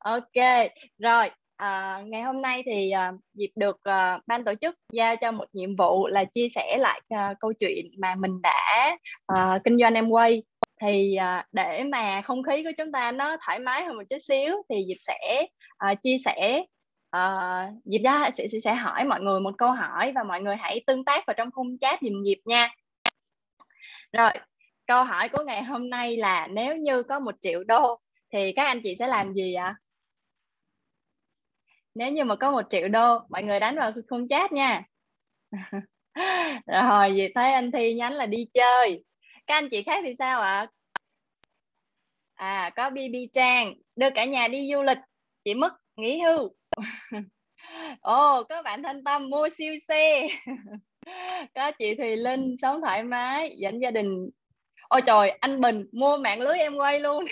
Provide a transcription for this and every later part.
ok rồi à, ngày hôm nay thì ờ, à, dịp được à, ban tổ chức giao cho một nhiệm vụ là chia sẻ lại à, câu chuyện mà mình đã à, kinh doanh em quay thì à, để mà không khí của chúng ta nó thoải mái hơn một chút xíu thì dịp sẽ à, chia sẻ à, dịp ra sẽ, sẽ hỏi mọi người một câu hỏi và mọi người hãy tương tác vào trong khung chat dùm dịp nha. Rồi câu hỏi của ngày hôm nay là nếu như có một triệu đô thì các anh chị sẽ làm gì ạ? Nếu như mà có một triệu đô, mọi người đánh vào khung chat nha. Rồi vì thấy anh thi nhắn là đi chơi. Các anh chị khác thì sao ạ? À có bb trang, đưa cả nhà đi du lịch. Chị mất nghỉ hưu. Ồ, có bạn thanh tâm mua siêu xe. Có chị thùy linh sống thoải mái, dẫn gia đình. Ôi trời, anh bình mua mạng lưới em quay luôn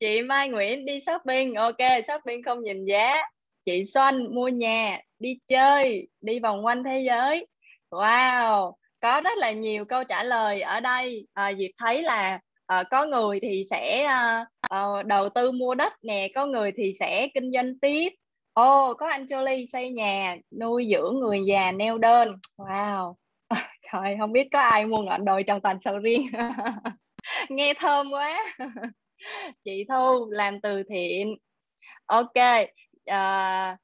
chị Mai Nguyễn đi shopping. Ok shopping không nhìn giá. Chị Xuân mua nhà đi chơi đi vòng quanh thế giới. Wow có rất là nhiều câu trả lời ở đây. À, Diệp thấy là à, có người thì sẽ à, à, đầu tư mua đất nè có người thì sẽ kinh doanh tiếp. Ô oh, có anh Jolie xây nhà nuôi dưỡng người già neo đơn. Wow. Trời không biết có ai mua ngọn đồi trong toàn sầu riêng. Nghe thơm quá. chị thu làm từ thiện. Ok à,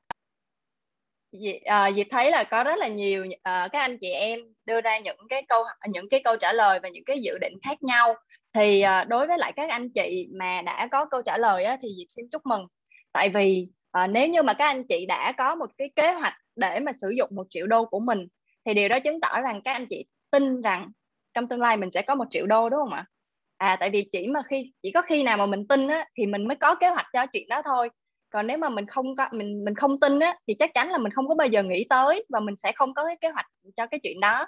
à, Diệp thấy là có rất là nhiều à, các anh chị em đưa ra những cái câu những cái câu trả lời và những cái dự định khác nhau. Thì à, đối với lại các anh chị mà đã có câu trả lời á, thì Diệp xin chúc mừng. Tại vì à, nếu như mà các anh chị đã có một cái kế hoạch để mà sử dụng một triệu đô của mình thì điều đó chứng tỏ rằng các anh chị tin rằng trong tương lai mình sẽ có một triệu đô đúng không ạ? À tại vì chỉ mà khi chỉ có khi nào mà mình tin á thì mình mới có kế hoạch cho chuyện đó thôi. Còn nếu mà mình không có mình mình không tin á thì chắc chắn là mình không có bao giờ nghĩ tới và mình sẽ không có cái kế hoạch cho cái chuyện đó.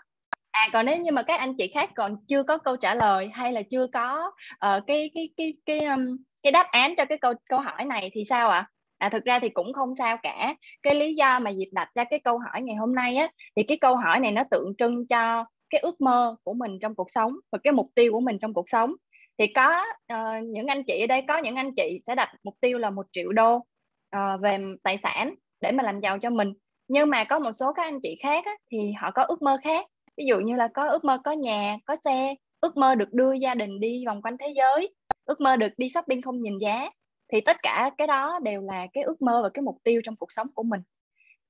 À còn nếu như mà các anh chị khác còn chưa có câu trả lời hay là chưa có uh, cái cái cái cái um, cái đáp án cho cái câu câu hỏi này thì sao ạ? À? à thực ra thì cũng không sao cả. Cái lý do mà dịp đặt ra cái câu hỏi ngày hôm nay á thì cái câu hỏi này nó tượng trưng cho cái ước mơ của mình trong cuộc sống và cái mục tiêu của mình trong cuộc sống. Thì có uh, những anh chị ở đây có những anh chị sẽ đặt mục tiêu là một triệu đô uh, về tài sản để mà làm giàu cho mình. Nhưng mà có một số các anh chị khác á, thì họ có ước mơ khác. Ví dụ như là có ước mơ có nhà có xe ước mơ được đưa gia đình đi vòng quanh thế giới ước mơ được đi shopping không nhìn giá. Thì tất cả cái đó đều là cái ước mơ và cái mục tiêu trong cuộc sống của mình.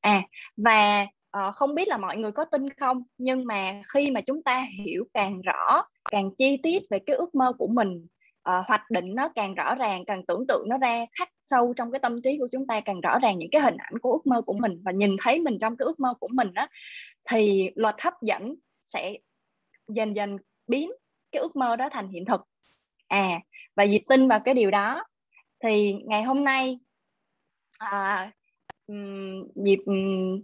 À và uh, không biết là mọi người có tin không nhưng mà khi mà chúng ta hiểu càng rõ càng chi tiết về cái ước mơ của mình uh, hoạch định nó càng rõ ràng càng tưởng tượng nó ra khắc sâu trong cái tâm trí của chúng ta càng rõ ràng những cái hình ảnh của ước mơ của mình và nhìn thấy mình trong cái ước mơ của mình đó thì luật hấp dẫn sẽ dần dần biến cái ước mơ đó thành hiện thực. À và dịp tin vào cái điều đó. Thì ngày hôm nay à, Diệp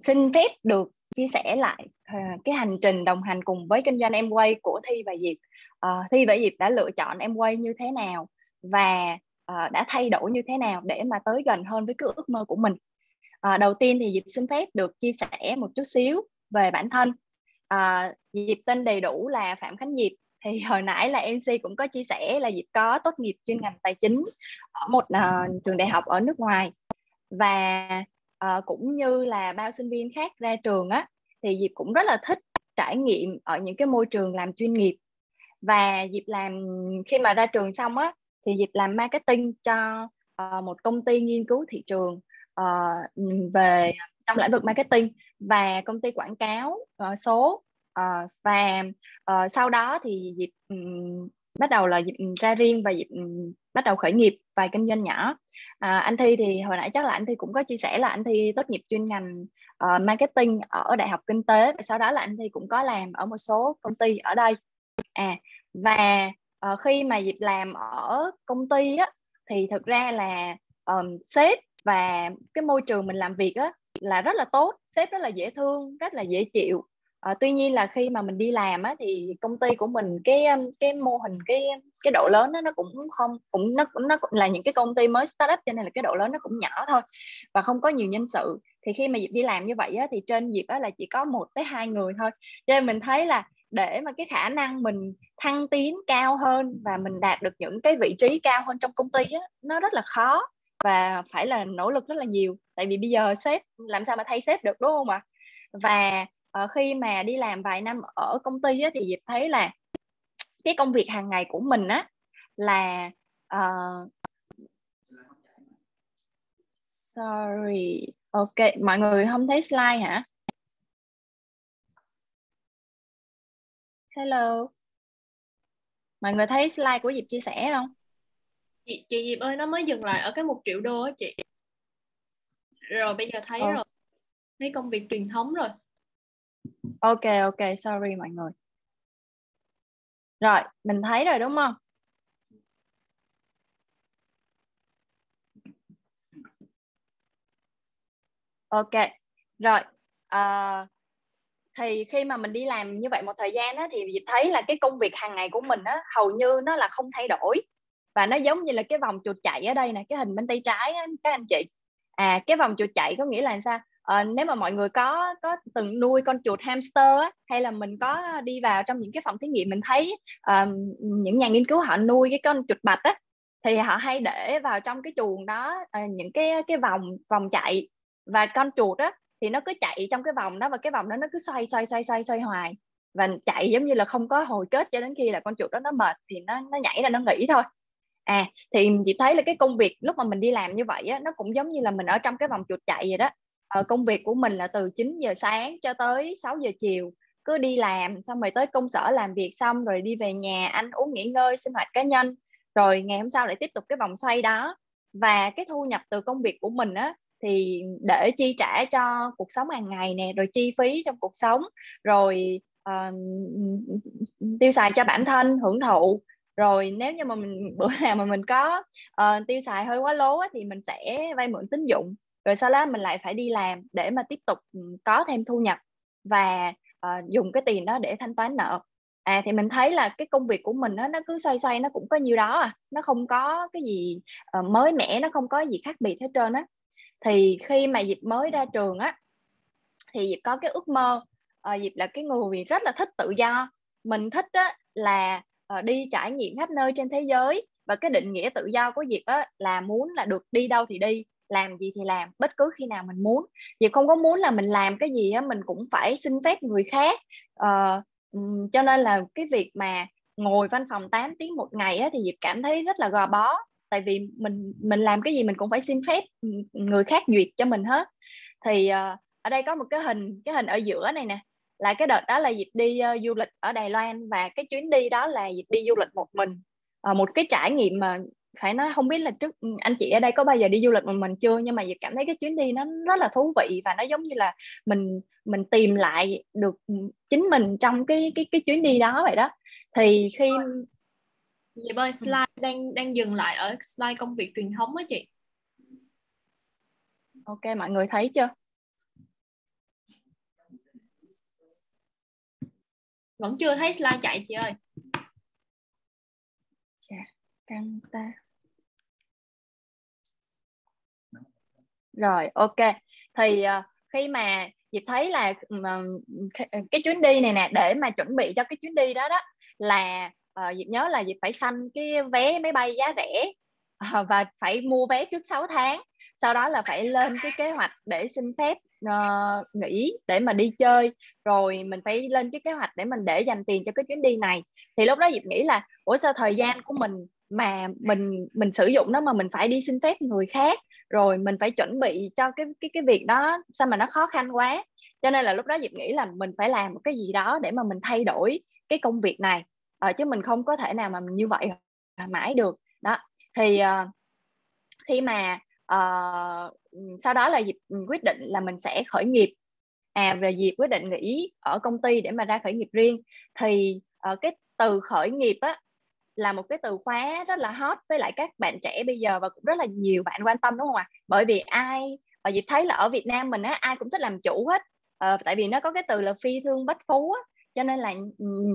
xin phép được chia sẻ lại à, cái hành trình đồng hành cùng với kinh doanh em quay của Thi và Diệp. Uh, Thi và Diệp đã lựa chọn em quay như thế nào và uh, đã thay đổi như thế nào để mà tới gần hơn với cái ước mơ của mình. Uh, đầu tiên thì Diệp xin phép được chia sẻ một chút xíu về bản thân. Uh, Diệp tên đầy đủ là Phạm Khánh Diệp. Thì hồi nãy là MC cũng có chia sẻ là Diệp có tốt nghiệp chuyên ngành tài chính ở một uh, trường đại học ở nước ngoài và à, cũng như là bao sinh viên khác ra trường á thì Diệp cũng rất là thích trải nghiệm ở những cái môi trường làm chuyên nghiệp. Và Diệp làm khi mà ra trường xong á thì Diệp làm marketing cho uh, một công ty nghiên cứu thị trường uh, về trong lĩnh vực marketing. Và công ty quảng cáo uh, số uh, và uh, sau đó thì Diệp um, bắt đầu là ra riêng và bắt đầu khởi nghiệp vài kinh doanh nhỏ. À, anh thi thì hồi nãy chắc là anh thi cũng có chia sẻ là anh thi tốt nghiệp chuyên ngành uh, marketing ở đại học kinh tế và sau đó là anh thi cũng có làm ở một số công ty ở đây. À và uh, khi mà dịp làm ở công ty á thì thực ra là um, sếp và cái môi trường mình làm việc á là rất là tốt sếp rất là dễ thương rất là dễ chịu à, tuy nhiên là khi mà mình đi làm á thì công ty của mình cái cái mô hình cái cái độ lớn đó, nó cũng không cũng nó nó cũng là những cái công ty mới startup cho nên là cái độ lớn nó cũng nhỏ thôi và không có nhiều nhân sự. Thì khi mà đi làm như vậy á, thì trên dịp á, là chỉ có một tới hai người thôi. Cho nên mình thấy là để mà cái khả năng mình thăng tiến cao hơn và mình đạt được những cái vị trí cao hơn trong công ty á, nó rất là khó và phải là nỗ lực rất là nhiều. Tại vì bây giờ sếp làm sao mà thay sếp được đúng không ạ? Và uh, khi mà đi làm vài năm ở công ty á, thì diệp thấy là cái công việc hàng ngày của mình á là uh, sorry. Ok mọi người không thấy slide hả? Hello. Mọi người thấy slide của Diệp chia sẻ không? Chị chị Diệp ơi nó mới dừng lại ở cái một triệu đô á chị. Rồi bây giờ thấy ừ. rồi. Thấy công việc truyền thống rồi ok ok sorry mọi người. Rồi mình thấy rồi đúng không? Ok rồi à, thì khi mà mình đi làm như vậy một thời gian á, thì thấy là cái công việc hàng ngày của mình á, hầu như nó là không thay đổi. Và nó giống như là cái vòng chuột chạy ở đây nè cái hình bên tay trái á, các anh chị. À cái vòng chuột chạy có nghĩa là sao? À, nếu mà mọi người có có từng nuôi con chuột hamster á, hay là mình có đi vào trong những cái phòng thí nghiệm mình thấy uh, những nhà nghiên cứu họ nuôi cái con chuột bạch á thì họ hay để vào trong cái chuồng đó uh, những cái cái vòng vòng chạy. Và con chuột á thì nó cứ chạy trong cái vòng đó và cái vòng đó nó cứ xoay xoay xoay xoay xoay hoài. Và chạy giống như là không có hồi kết cho đến khi là con chuột đó nó mệt thì nó nó nhảy ra nó nghỉ thôi. À thì chị thấy là cái công việc lúc mà mình đi làm như vậy á nó cũng giống như là mình ở trong cái vòng chuột chạy vậy đó. Ờ, công việc của mình là từ 9 giờ sáng cho tới 6 giờ chiều. Cứ đi làm xong rồi tới công sở làm việc xong rồi đi về nhà ăn uống nghỉ ngơi sinh hoạt cá nhân. Rồi ngày hôm sau lại tiếp tục cái vòng xoay đó. Và cái thu nhập từ công việc của mình á thì để chi trả cho cuộc sống hàng ngày nè rồi chi phí trong cuộc sống rồi uh, tiêu xài cho bản thân hưởng thụ. Rồi nếu như mà mình bữa nào mà mình có uh, tiêu xài hơi quá lố á, thì mình sẽ vay mượn tín dụng rồi sau đó mình lại phải đi làm để mà tiếp tục ừ, có thêm thu nhập và uh, dùng cái tiền đó để thanh toán nợ. À thì mình thấy là cái công việc của mình đó, nó cứ xoay xoay nó cũng có nhiêu đó à nó không có cái gì uh, mới mẻ nó không có gì khác biệt hết trơn á. Thì khi mà dịp mới ra trường á thì dịp có cái ước mơ uh, Diệp là cái người rất là thích tự do. Mình thích á, là uh, đi trải nghiệm khắp nơi trên thế giới và cái định nghĩa tự do của Diệp á, là muốn là được đi đâu thì đi làm gì thì làm bất cứ khi nào mình muốn. Vì không có muốn là mình làm cái gì á mình cũng phải xin phép người khác. Uh, cho nên là cái việc mà ngồi văn phòng 8 tiếng một ngày á, thì Diệp cảm thấy rất là gò bó. Tại vì mình mình làm cái gì mình cũng phải xin phép người khác duyệt cho mình hết. Thì uh, ở đây có một cái hình cái hình ở giữa này nè. Là cái đợt đó là dịp đi uh, du lịch ở Đài Loan và cái chuyến đi đó là dịp đi du lịch một mình. Uh, một cái trải nghiệm mà phải nói không biết là trước anh chị ở đây có bao giờ đi du lịch một mình chưa nhưng mà dịp cảm thấy cái chuyến đi nó rất là thú vị và nó giống như là mình mình tìm lại được chính mình trong cái cái cái chuyến đi đó vậy đó thì khi Dạ ơi, slide đang đang dừng lại ở slide công việc truyền thống á chị. Ok, mọi người thấy chưa? Vẫn chưa thấy slide chạy chị ơi. Chà, căng ta. Rồi, ok. Thì uh, khi mà Diệp thấy là uh, cái chuyến đi này nè để mà chuẩn bị cho cái chuyến đi đó đó là uh, Diệp nhớ là Diệp phải sanh cái vé máy bay giá rẻ uh, và phải mua vé trước 6 tháng. Sau đó là phải lên cái kế hoạch để xin phép uh, nghỉ để mà đi chơi. Rồi mình phải lên cái kế hoạch để mình để dành tiền cho cái chuyến đi này. Thì lúc đó Diệp nghĩ là ủa sao thời gian của mình mà mình mình sử dụng nó mà mình phải đi xin phép người khác? Rồi mình phải chuẩn bị cho cái cái cái việc đó sao mà nó khó khăn quá. Cho nên là lúc đó Diệp nghĩ là mình phải làm một cái gì đó để mà mình thay đổi cái công việc này. À, chứ mình không có thể nào mà mình như vậy mãi được. Đó. Thì uh, khi mà uh, sau đó là dịp ừ, quyết định là mình sẽ khởi nghiệp. À về dịp quyết định nghỉ ở công ty để mà ra khởi nghiệp riêng. Thì uh, cái từ khởi nghiệp á là một cái từ khóa rất là hot với lại các bạn trẻ bây giờ và cũng rất là nhiều bạn quan tâm đúng không ạ? Bởi vì ai và dịp thấy là ở Việt Nam mình á ai cũng thích làm chủ hết. À, tại vì nó có cái từ là phi thương bách phú á. Cho nên là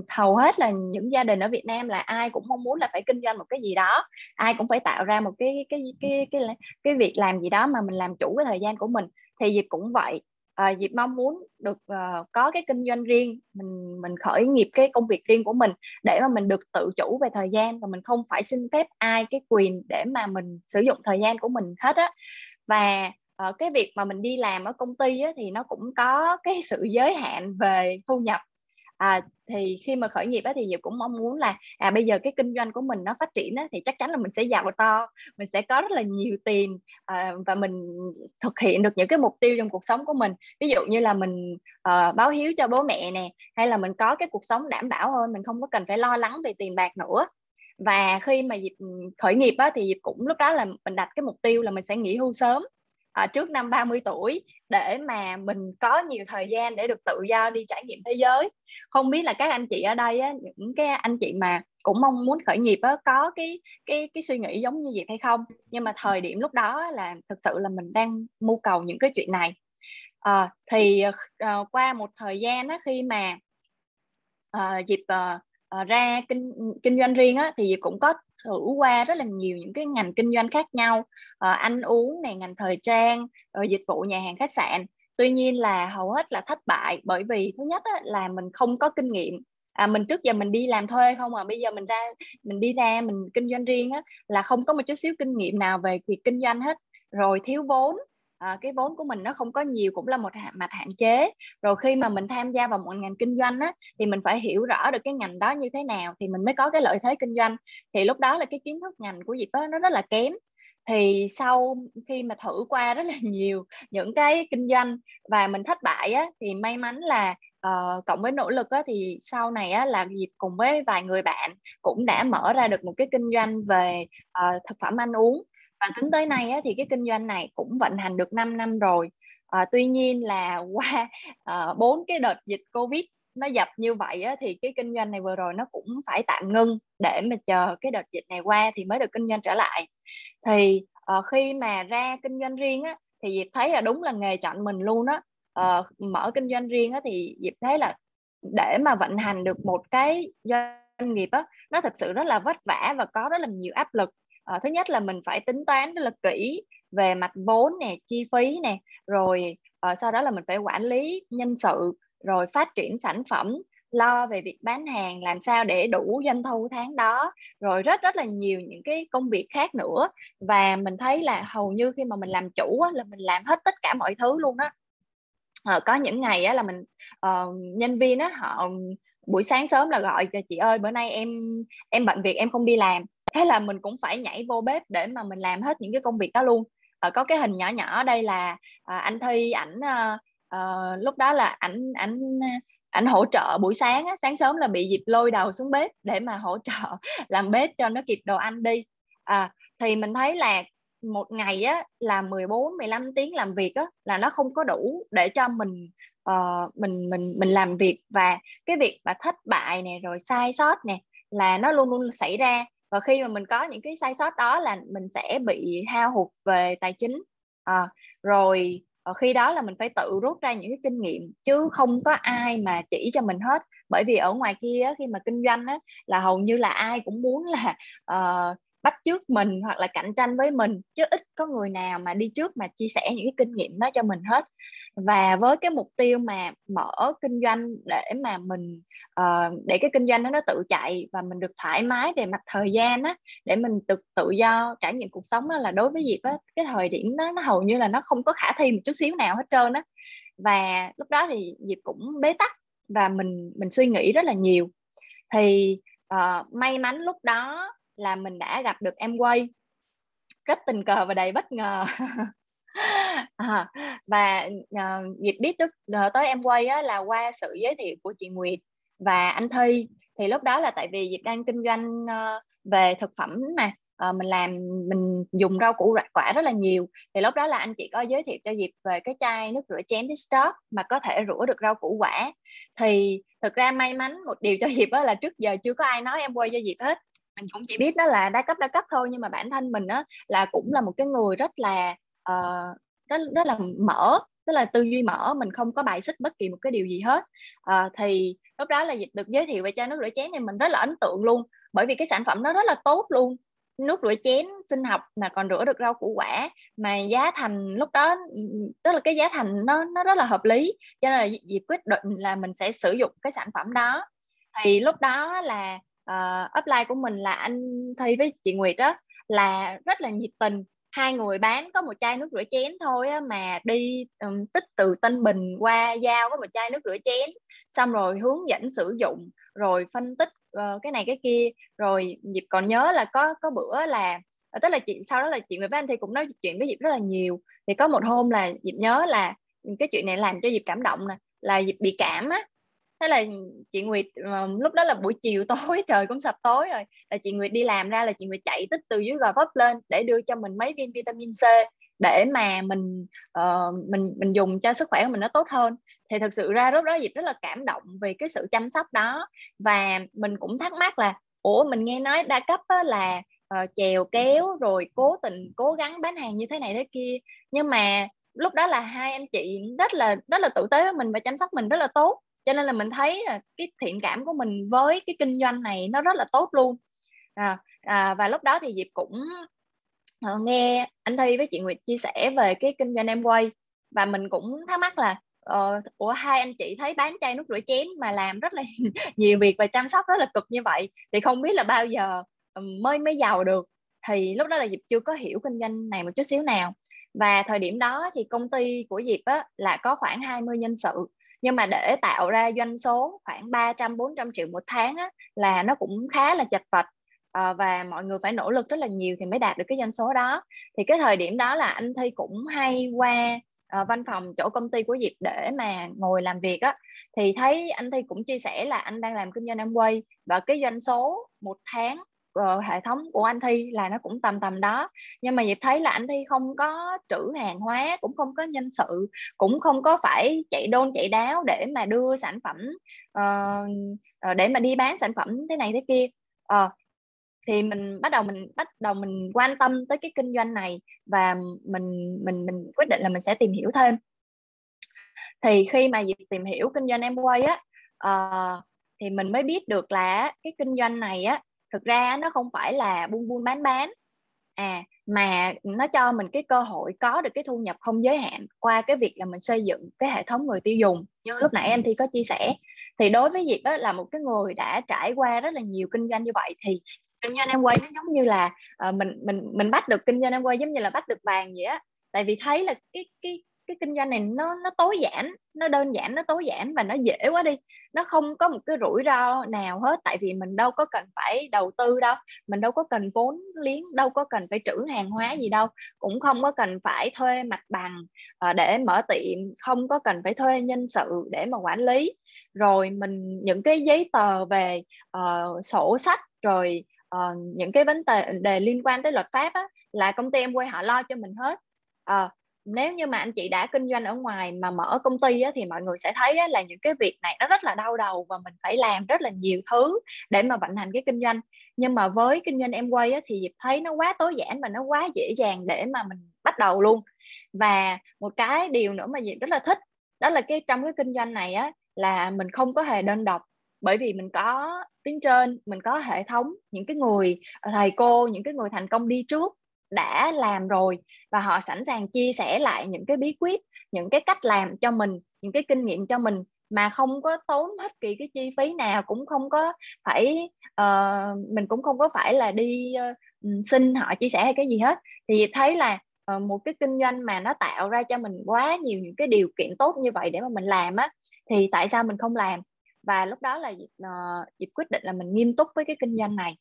hầu hết là những gia đình ở Việt Nam là ai cũng mong muốn là phải kinh doanh một cái gì đó. Ai cũng phải tạo ra một cái cái cái cái cái, cái việc làm gì đó mà mình làm chủ cái thời gian của mình. Thì dịp cũng vậy à, Diệp mong muốn được uh, có cái kinh doanh riêng mình mình khởi nghiệp cái công việc riêng của mình để mà mình được tự chủ về thời gian và mình không phải xin phép ai cái quyền để mà mình sử dụng thời gian của mình hết á. Và uh, cái việc mà mình đi làm ở công ty á, thì nó cũng có cái sự giới hạn về thu nhập à, thì khi mà khởi nghiệp á, thì Diệp cũng mong muốn là à bây giờ cái kinh doanh của mình nó phát triển á, thì chắc chắn là mình sẽ giàu to mình sẽ có rất là nhiều tiền à, và mình thực hiện được những cái mục tiêu trong cuộc sống của mình. Ví dụ như là mình à, báo hiếu cho bố mẹ nè hay là mình có cái cuộc sống đảm bảo hơn mình không có cần phải lo lắng về tiền bạc nữa. Và khi mà dịp ừ, khởi nghiệp á, thì dịp cũng lúc đó là mình đặt cái mục tiêu là mình sẽ nghỉ hưu sớm à, trước năm 30 tuổi để mà mình có nhiều thời gian để được tự do đi trải nghiệm thế giới. Không biết là các anh chị ở đây á, những cái anh chị mà cũng mong muốn khởi nghiệp á, có cái cái cái suy nghĩ giống như vậy hay không? Nhưng mà thời điểm lúc đó là thực sự là mình đang mưu cầu những cái chuyện này. À, thì à, qua một thời gian á, khi mà à, dịp à, ra kinh kinh doanh riêng á, thì cũng có thử qua rất là nhiều những cái ngành kinh doanh khác nhau. Uh, ăn uống này ngành thời trang rồi dịch vụ nhà hàng khách sạn. Tuy nhiên là hầu hết là thất bại bởi vì thứ nhất á, là mình không có kinh nghiệm. À, mình trước giờ mình đi làm thuê không à bây giờ mình ra mình đi ra mình kinh doanh riêng á là không có một chút xíu kinh nghiệm nào về việc kinh doanh hết. Rồi thiếu vốn à, cái vốn của mình nó không có nhiều cũng là một mặt hạn chế. Rồi khi mà mình tham gia vào một ngành kinh doanh á thì mình phải hiểu rõ được cái ngành đó như thế nào thì mình mới có cái lợi thế kinh doanh. Thì lúc đó là cái kiến thức ngành của Diệp đó, nó rất là kém. Thì sau khi mà thử qua rất là nhiều những cái kinh doanh và mình thất bại á thì may mắn là uh, cộng với nỗ lực á thì sau này á là Diệp cùng với vài người bạn cũng đã mở ra được một cái kinh doanh về uh, thực phẩm ăn uống và tính tới nay á, thì cái kinh doanh này cũng vận hành được 5 năm rồi. À, tuy nhiên là qua à, bốn à, cái đợt dịch covid nó dập như vậy á, thì cái kinh doanh này vừa rồi nó cũng phải tạm ngưng để mà chờ cái đợt dịch này qua thì mới được kinh doanh trở lại. Thì à, khi mà ra kinh doanh riêng á, thì Diệp thấy là đúng là nghề chọn mình luôn á. À, mở kinh doanh riêng á, thì Diệp thấy là để mà vận hành được một cái doanh nghiệp á, nó thực sự rất là vất vả và có rất là nhiều áp lực à, thứ nhất là mình phải tính toán rất là kỹ về mặt vốn nè chi phí nè rồi à, sau đó là mình phải quản lý nhân sự rồi phát triển sản phẩm lo về việc bán hàng làm sao để đủ doanh thu tháng đó rồi rất rất là nhiều những cái công việc khác nữa. Và mình thấy là hầu như khi mà mình làm chủ á, là mình làm hết tất cả mọi thứ luôn đó à, ờ, có những ngày á, là mình uh, nhân viên á họ buổi sáng sớm là gọi cho chị ơi bữa nay em em bận việc em không đi làm thế là mình cũng phải nhảy vô bếp để mà mình làm hết những cái công việc đó luôn. À, có cái hình nhỏ nhỏ ở đây là à, anh thi ảnh à, à, lúc đó là ảnh ảnh ảnh hỗ trợ buổi sáng á, sáng sớm là bị dịp lôi đầu xuống bếp để mà hỗ trợ làm bếp cho nó kịp đồ ăn đi. À, thì mình thấy là một ngày á là 14 15 tiếng làm việc á là nó không có đủ để cho mình uh, mình mình mình làm việc. Và cái việc mà thất bại nè rồi sai sót nè là nó luôn luôn xảy ra và khi mà mình có những cái sai sót đó là mình sẽ bị hao hụt về tài chính. À, rồi ở khi đó là mình phải tự rút ra những cái kinh nghiệm chứ không có ai mà chỉ cho mình hết. Bởi vì ở ngoài kia khi mà kinh doanh á, là hầu như là ai cũng muốn là uh, bắt trước mình hoặc là cạnh tranh với mình chứ ít có người nào mà đi trước mà chia sẻ những cái kinh nghiệm đó cho mình hết. Và với cái mục tiêu mà mở kinh doanh để mà mình uh, để cái kinh doanh đó nó tự chạy và mình được thoải mái về mặt thời gian á để mình tự tự do trải nghiệm cuộc sống đó là đối với dịp á cái thời điểm đó nó hầu như là nó không có khả thi một chút xíu nào hết trơn á. Và lúc đó thì dịp cũng bế tắc và mình mình suy nghĩ rất là nhiều. Thì uh, may mắn lúc đó là mình đã gặp được em quay. Rất tình cờ và đầy bất ngờ. À, và ờ, uh, dịp biết được uh, ờ, tới em quay á, là qua sự giới thiệu của chị Nguyệt và anh Thi. Thì lúc đó là tại vì dịp đang kinh doanh uh, về thực phẩm mà uh, mình làm mình dùng rau củ quả rất là nhiều. Thì lúc đó là anh chị có giới thiệu cho dịp về cái chai nước rửa chén stop mà có thể rửa được rau củ quả. Thì thực ra may mắn một điều cho dịp đó là trước giờ chưa có ai nói em quay cho dịp hết mình cũng chỉ biết đó là đa cấp đa cấp thôi nhưng mà bản thân mình á là cũng là một cái người rất là uh, rất rất là mở tức là tư duy mở mình không có bài xích bất kỳ một cái điều gì hết. Uh, thì lúc đó là dịch được giới thiệu về chai nước rửa chén thì mình rất là ấn tượng luôn bởi vì cái sản phẩm nó rất là tốt luôn. Nước rửa chén sinh học mà còn rửa được rau củ quả mà giá thành lúc đó tức là cái giá thành nó nó rất là hợp lý cho nên là dịp quyết định là mình sẽ sử dụng cái sản phẩm đó. Thì lúc đó là uh, upline của mình là anh Thi với chị Nguyệt đó là rất là nhiệt tình. Hai người bán có một chai nước rửa chén thôi á, mà đi um, tích từ Tân Bình qua Giao có một chai nước rửa chén. Xong rồi hướng dẫn sử dụng rồi phân tích uh, cái này cái kia. Rồi Diệp còn nhớ là có có bữa là ờ, tức là chị sau đó là chị Nguyệt với anh thì cũng nói chuyện với Diệp rất là nhiều. Thì có một hôm là Diệp nhớ là cái chuyện này làm cho Diệp cảm động nè là Diệp bị cảm á thế là chị Nguyệt uh, lúc đó là buổi chiều tối trời cũng sập tối rồi. Là chị Nguyệt đi làm ra là chị Nguyệt chạy tích từ dưới gò vấp lên để đưa cho mình mấy viên vitamin C để mà mình uh, mình mình dùng cho sức khỏe của mình nó tốt hơn. Thì thực sự ra lúc đó dịp rất là cảm động về cái sự chăm sóc đó. Và mình cũng thắc mắc là ủa mình nghe nói đa cấp là uh, chèo kéo rồi cố tình cố gắng bán hàng như thế này thế kia. Nhưng mà lúc đó là hai anh chị rất là rất là tử tế với mình và chăm sóc mình rất là tốt cho nên là mình thấy là cái thiện cảm của mình với cái kinh doanh này nó rất là tốt luôn. À, à, và lúc đó thì Diệp cũng uh, nghe anh Thi với chị Nguyệt chia sẻ về cái kinh doanh em quay và mình cũng thắc mắc là uh, ủa hai anh chị thấy bán chai nước rửa chén mà làm rất là nhiều việc và chăm sóc rất là cực như vậy thì không biết là bao giờ mới mới giàu được. Thì lúc đó là Diệp chưa có hiểu kinh doanh này một chút xíu nào. Và thời điểm đó thì công ty của Diệp á, là có khoảng 20 nhân sự nhưng mà để tạo ra doanh số khoảng 300 400 triệu một tháng á, là nó cũng khá là chật vật. À, và mọi người phải nỗ lực rất là nhiều thì mới đạt được cái doanh số đó. Thì cái thời điểm đó là anh Thi cũng hay qua uh, văn phòng chỗ công ty của Diệp để mà ngồi làm việc á. Thì thấy anh Thi cũng chia sẻ là anh đang làm kinh doanh Amway và cái doanh số một tháng uh, hệ thống của anh Thi là nó cũng tầm tầm đó. Nhưng mà dịp thấy là anh Thi không có trữ hàng hóa cũng không có nhân sự cũng không có phải chạy đôn chạy đáo để mà đưa sản phẩm uh, để mà đi bán sản phẩm thế này thế kia. Uh, thì mình bắt đầu mình bắt đầu mình quan tâm tới cái kinh doanh này và mình mình mình quyết định là mình sẽ tìm hiểu thêm. Thì khi mà dịp tìm hiểu kinh doanh em quay á uh, thì mình mới biết được là cái kinh doanh này á thực ra nó không phải là buôn buôn bán bán. À mà nó cho mình cái cơ hội có được cái thu nhập không giới hạn qua cái việc là mình xây dựng cái hệ thống người tiêu dùng. Như lúc nãy anh thi có chia sẻ. Thì đối với Diệp đó là một cái người đã trải qua rất là nhiều kinh doanh như vậy thì kinh doanh em quay nó giống như là uh, mình mình mình bắt được kinh doanh em quay giống như là bắt được vàng vậy á. Tại vì thấy là cái cái cái kinh doanh này nó nó tối giản nó đơn giản nó tối giản và nó dễ quá đi. Nó không có một cái rủi ro nào hết tại vì mình đâu có cần phải đầu tư đâu mình đâu có cần vốn liếng đâu có cần phải trữ hàng hóa gì đâu cũng không có cần phải thuê mặt bằng uh, để mở tiệm không có cần phải thuê nhân sự để mà quản lý. Rồi mình những cái giấy tờ về uh, sổ sách rồi uh, những cái vấn đề, đề liên quan tới luật pháp á, là công ty em quay họ lo cho mình hết. Uh, nếu như mà anh chị đã kinh doanh ở ngoài mà mở công ty á, thì mọi người sẽ thấy á, là những cái việc này nó rất là đau đầu và mình phải làm rất là nhiều thứ để mà vận hành cái kinh doanh. Nhưng mà với kinh doanh em quay á, thì dịp thấy nó quá tối giản và nó quá dễ dàng để mà mình bắt đầu luôn. Và một cái điều nữa mà dịp rất là thích đó là cái trong cái kinh doanh này á là mình không có hề đơn độc. Bởi vì mình có tiếng trên mình có hệ thống những cái người ờ, thầy cô những cái người thành công đi trước đã làm rồi và họ sẵn sàng chia sẻ lại những cái bí quyết những cái cách làm cho mình những cái kinh nghiệm cho mình mà không có tốn hết kỳ cái chi phí nào cũng không có phải uh, mình cũng không có phải là đi uh, xin họ chia sẻ hay cái gì hết. Thì thấy là uh, một cái kinh doanh mà nó tạo ra cho mình quá nhiều những cái điều kiện tốt như vậy để mà mình làm á thì tại sao mình không làm? Và lúc đó là uh, Diệp quyết định là mình nghiêm túc với cái kinh doanh này.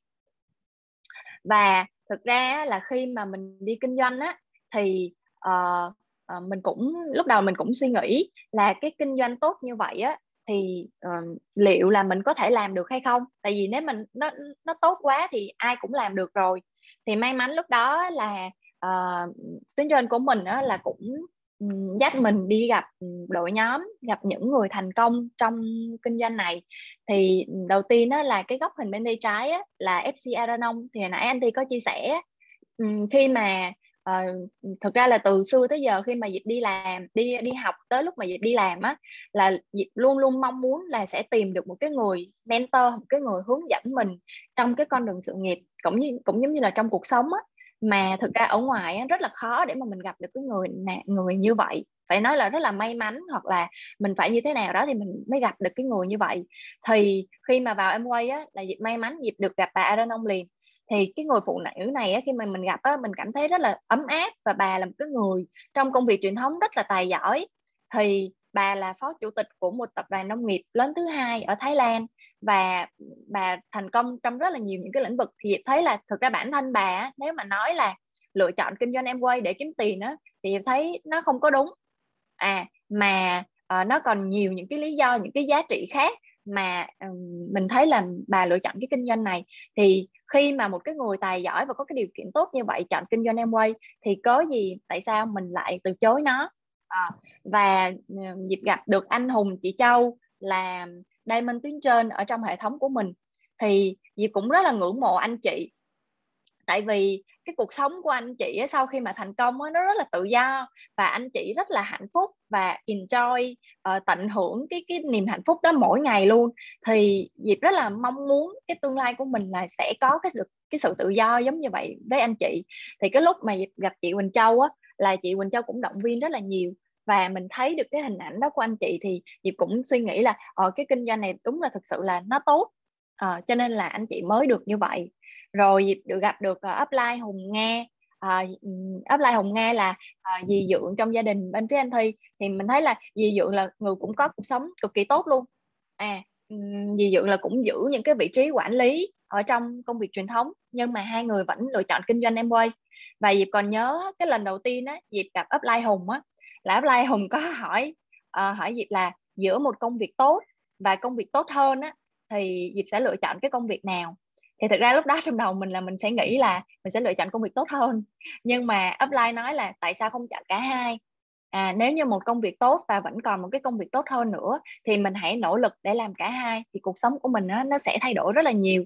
Và thực ra là khi mà mình đi kinh doanh á thì uh, uh, mình cũng lúc đầu mình cũng suy nghĩ là cái kinh doanh tốt như vậy á thì uh, liệu là mình có thể làm được hay không? Tại vì nếu mình nó nó tốt quá thì ai cũng làm được rồi. Thì may mắn lúc đó là uh, tuyến trên của mình á, là cũng dắt mình đi gặp đội nhóm gặp những người thành công trong kinh doanh này. Thì đầu tiên đó là cái góc hình bên tay trái á, là FC Aranon thì hồi nãy anh Thi có chia sẻ khi mà uh, thực ra là từ xưa tới giờ khi mà Diệp đi làm đi đi học tới lúc mà Diệp đi làm á là Diệp luôn luôn mong muốn là sẽ tìm được một cái người mentor một cái người hướng dẫn mình trong cái con đường sự nghiệp cũng như cũng giống như là trong cuộc sống á mà thực ra ở ngoài á, rất là khó để mà mình gặp được cái người người như vậy. Phải nói là rất là may mắn hoặc là mình phải như thế nào đó thì mình mới gặp được cái người như vậy. Thì khi mà vào em quay á là dịp may mắn dịp được gặp bà Aaron ông liền. Thì cái người phụ nữ này á, khi mà mình gặp á, mình cảm thấy rất là ấm áp và bà là một cái người trong công việc truyền thống rất là tài giỏi. Thì bà là phó chủ tịch của một tập đoàn nông nghiệp lớn thứ hai ở Thái Lan và bà thành công trong rất là nhiều những cái lĩnh vực. Thì thấy là thực ra bản thân bà nếu mà nói là lựa chọn kinh doanh em quay để kiếm tiền đó thì thấy nó không có đúng. À mà uh, nó còn nhiều những cái lý do những cái giá trị khác mà um, mình thấy là bà lựa chọn cái kinh doanh này. Thì khi mà một cái người tài giỏi và có cái điều kiện tốt như vậy chọn kinh doanh em quay thì có gì tại sao mình lại từ chối nó? À, và ờ, dịp gặp được anh Hùng chị Châu là diamond tuyến trên ở trong hệ thống của mình. Thì dịp cũng rất là ngưỡng mộ anh chị. Tại vì cái cuộc sống của anh chị ấy, sau khi mà thành công ấy, nó rất là tự do và anh chị rất là hạnh phúc và enjoy uh, tận hưởng cái cái niềm hạnh phúc đó mỗi ngày luôn. Thì dịp rất là mong muốn cái tương lai của mình là sẽ có cái sự cái sự tự do giống như vậy với anh chị. Thì cái lúc mà dịp gặp chị Quỳnh Châu á là chị Quỳnh Châu cũng động viên rất là nhiều. Và mình thấy được cái hình ảnh đó của anh chị thì Diệp cũng suy nghĩ là ờ, cái kinh doanh này đúng là thực sự là nó tốt. À, cho nên là anh chị mới được như vậy. Rồi dịp được gặp được uh, upline hùng nga. Uh, upline hùng nga là uh, dì dượng trong gia đình bên phía anh thi. Thì mình thấy là dì dượng là người cũng có cuộc sống cực kỳ tốt luôn. À dì dượng là cũng giữ những cái vị trí quản lý ở trong công việc truyền thống nhưng mà hai người vẫn lựa chọn kinh doanh em quay và dịp còn nhớ cái lần đầu tiên á dịp gặp upline hùng á là upline hùng có hỏi uh, hỏi dịp là giữa một công việc tốt và công việc tốt hơn á thì dịp sẽ lựa chọn cái công việc nào? Thì thực ra lúc đó trong đầu mình là mình sẽ nghĩ là mình sẽ lựa chọn công việc tốt hơn. Nhưng mà upline nói là tại sao không chọn cả hai? À, nếu như một công việc tốt và vẫn còn một cái công việc tốt hơn nữa thì mình hãy nỗ lực để làm cả hai thì cuộc sống của mình nó, nó sẽ thay đổi rất là nhiều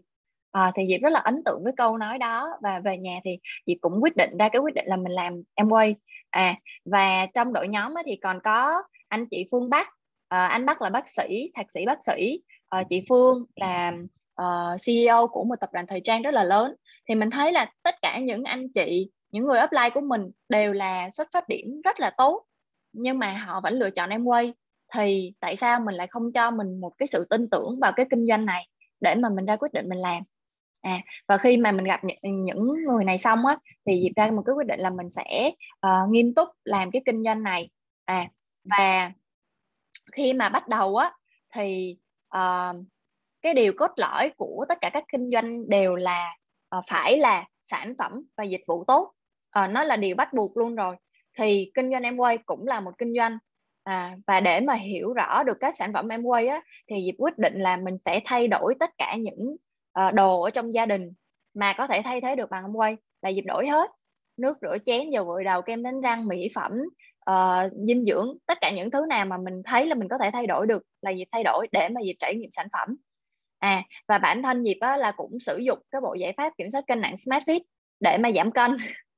à, thì Diệp rất là ấn tượng với câu nói đó. Và về nhà thì Diệp cũng quyết định ra cái quyết định là mình làm em quay. À và trong đội nhóm thì còn có anh chị Phương Bắc. À, anh Bắc là bác sĩ thạc sĩ bác sĩ. À, chị Phương là uh, CEO của một tập đoàn thời trang rất là lớn. Thì mình thấy là tất cả những anh chị những người upline của mình đều là xuất phát điểm rất là tốt. Nhưng mà họ vẫn lựa chọn em quay. Thì tại sao mình lại không cho mình một cái sự tin tưởng vào cái kinh doanh này để mà mình ra quyết định mình làm? À và khi mà mình gặp những, những người này xong á thì dịp ra một cái quyết định là mình sẽ uh, nghiêm túc làm cái kinh doanh này. À và khi mà bắt đầu á thì uh, cái điều cốt lõi của tất cả các kinh doanh đều là uh, phải là sản phẩm và dịch vụ tốt. Uh, nó là điều bắt buộc luôn rồi. Thì kinh doanh em quay cũng là một kinh doanh. À, và để mà hiểu rõ được các sản phẩm em quay á thì Diệp quyết định là mình sẽ thay đổi tất cả những uh, đồ ở trong gia đình mà có thể thay thế được bằng em quay là dịp đổi hết. Nước rửa chén dầu gội đầu kem đánh răng mỹ phẩm uh, dinh dưỡng tất cả những thứ nào mà mình thấy là mình có thể thay đổi được là dịp thay đổi để mà dịp trải nghiệm sản phẩm. À và bản thân dịp á, là cũng sử dụng cái bộ giải pháp kiểm soát cân nặng Smart Fit để mà giảm cân.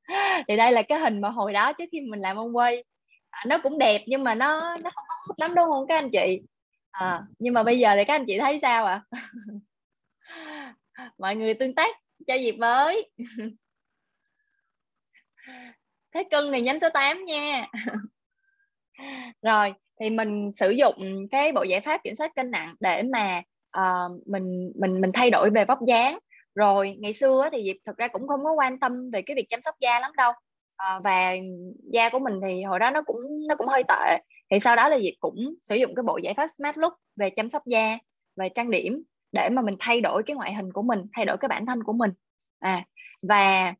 Thì đây là cái hình mà hồi đó trước khi mình làm ông quay. À, nó cũng đẹp nhưng mà nó nó không có hút lắm đúng không các anh chị? À, nhưng mà bây giờ thì các anh chị thấy sao ạ? à? mọi người tương tác cho dịp với. Thế cân này nhánh số 8 nha. Rồi thì mình sử dụng cái bộ giải pháp kiểm soát cân nặng để mà uh, mình mình mình thay đổi về vóc dáng. Rồi ngày xưa thì Diệp thực ra cũng không có quan tâm về cái việc chăm sóc da lắm đâu. Uh, và da của mình thì hồi đó nó cũng nó cũng hơi tệ. Thì sau đó là Diệp cũng sử dụng cái bộ giải pháp Smart Look về chăm sóc da về trang điểm để mà mình thay đổi cái ngoại hình của mình thay đổi cái bản thân của mình. À và